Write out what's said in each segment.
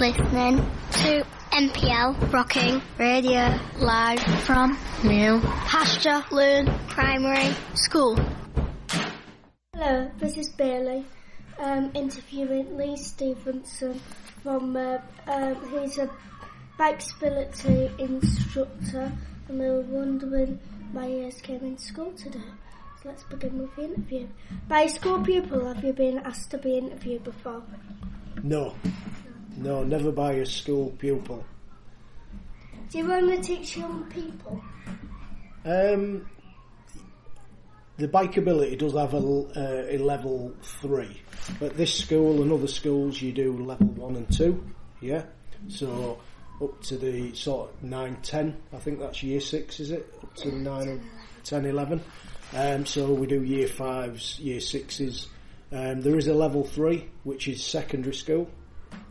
listening to NPL Rocking Radio live from New Pasture Lane Primary School. Hello, this is Bailey um, interviewing Lee Stephenson from uh, um, he's a bikeability instructor and we were wondering why he has came in school today. So let's begin with the interview. By a school pupil, have you been asked to be interviewed before? No. No, never by a school pupil. Do you only teach young people? Um, the bikeability does have a, uh, a level three. At this school and other schools, you do level one and two. Yeah, so up to the sort of nine, ten. I think that's year six, is it? Up to nine, and 10, 11. Um, so we do year fives, year sixes. Um, there is a level three, which is secondary school.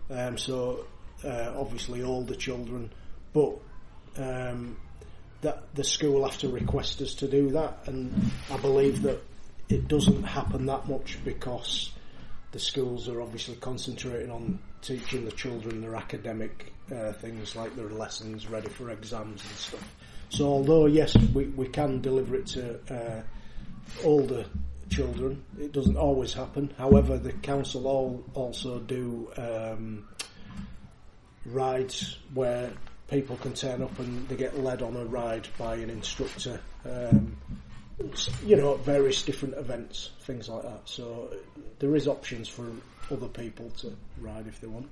Um, so uh, obviously older children, but um, that the school have to request us to do that, and I believe that it doesn't happen that much because the schools are obviously concentrating on teaching the children their academic uh, things like their lessons ready for exams and stuff. So although yes, we, we can deliver it to uh, older children, it doesn't always happen. However, the council all also do um, rides where people can turn up and they get led on a ride by an instructor. Um, you know, at various different events, things like that. So there is options for other people to ride if they want.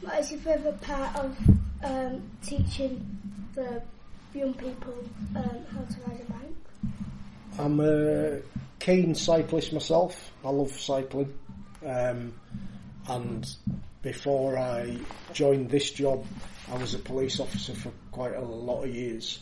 What is your favourite part of um, teaching the young people um, how to ride a bike? I'm a keen cyclist myself. I love cycling. Um, and before I joined this job, I was a police officer for quite a lot of years.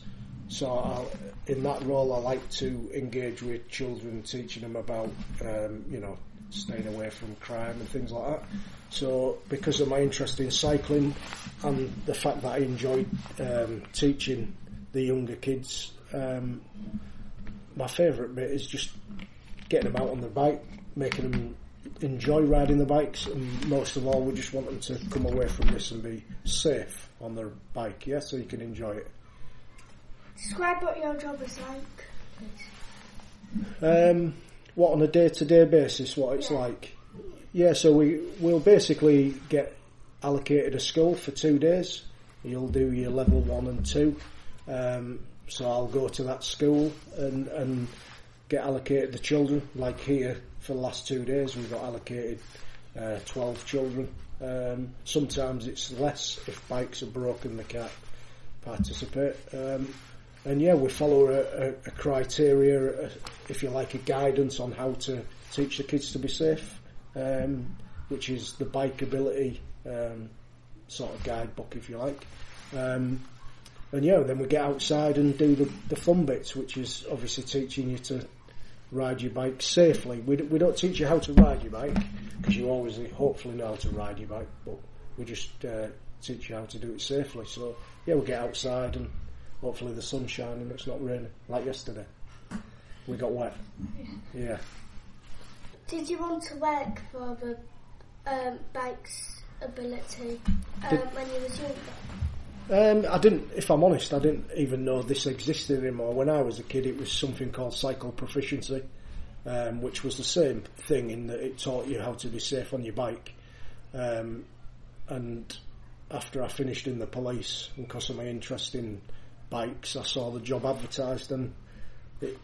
So I, in that role, I like to engage with children, teaching them about, um, you know, staying away from crime and things like that. So because of my interest in cycling and the fact that I enjoyed um, teaching the younger kids, um, my favourite bit is just getting them out on the bike, making them enjoy riding the bikes, and most of all, we just want them to come away from this and be safe on their bike, yeah, so you can enjoy it. Describe what your job is like. Um, what on a day-to-day basis, what it's Yeah. like? Yeah, so we will basically get allocated a school for two days. You'll do your level one and two. Um, so I'll go to that school and, and get allocated the children. Like here, for the last two days, we got allocated uh, 12 children. Um, sometimes it's less if bikes are broken, they can't participate. Um, and yeah, we follow a, a, a criteria, a, if you like, a guidance on how to teach the kids to be safe, um, which is the bikeability um, sort of guidebook, if you like. Um, and yeah, then we get outside and do the, the fun bits, which is obviously teaching you to ride your bike safely. We, d- we don't teach you how to ride your bike because you always hopefully know how to ride your bike, but we just uh, teach you how to do it safely. So yeah, we get outside and hopefully the sun's shining and it's not raining like yesterday. We got wet. Yeah. Did you want to work for the um, bike's ability um, when you was younger? Um, I didn't, if I'm honest, I didn't even know this existed anymore. When I was a kid, it was something called cycle proficiency, um, which was the same thing in that it taught you how to be safe on your bike. Um, and after I finished in the police, because of my interest in bikes, I saw the job advertised and it,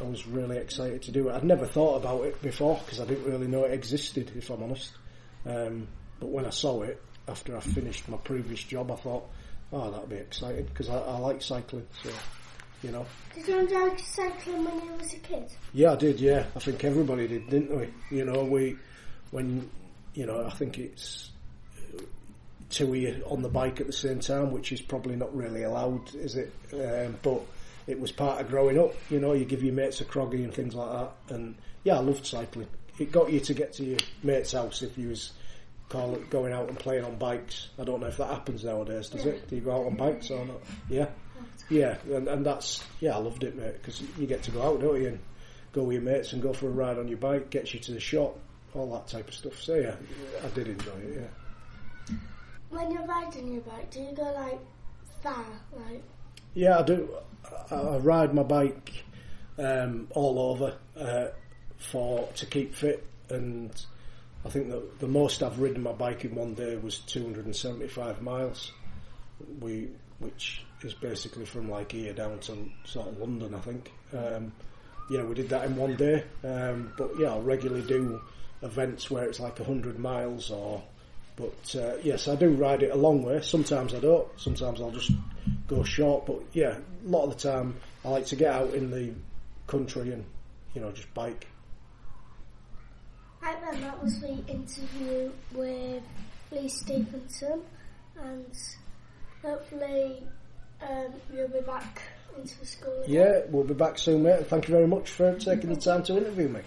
I was really excited to do it. I'd never thought about it before because I didn't really know it existed, if I'm honest. Um, but when I saw it, after I finished my previous job, I thought, oh, that'd be exciting because I, I like cycling. So, you know, Did you enjoy cycling when you was a kid? yeah, I did. Yeah, I think everybody did, didn't we? You know, we when you know, I think it's two of you on the bike at the same time, which is probably not really allowed, is it? Um, but it was part of growing up. You know, you give your mates a croggy and things like that. And yeah, I loved cycling. It got you to get to your mate's house if you was call it going out and playing on bikes. I don't know if that happens nowadays, does it? Do you go out on bikes or not? Yeah, yeah, and, and that's yeah, I loved it, mate, because you get to go out, don't you, and go with your mates and go for a ride on your bike, gets you to the shop, all that type of stuff. So yeah, I did enjoy it. Yeah. when you're riding your bike, do you go like far? Like Yeah, I do. I, I ride my bike um, all over uh, for to keep fit, and I think that the most I've ridden my bike in one day was 275 miles. We, which is basically from like here down to sort of London, I think. Um, yeah, we did that in one day. Um, but yeah, I'll regularly do events where it's like 100 miles or. But uh, yes, I do ride it a long way. Sometimes I don't. Sometimes I'll just go short. But yeah, a lot of the time I like to get out in the country and you know just bike. Right then, that was the interview with Lee Stephenson, and hopefully um, you'll be back into the school. Yeah, we'll be back soon, mate. Thank you very much for taking the time to interview me.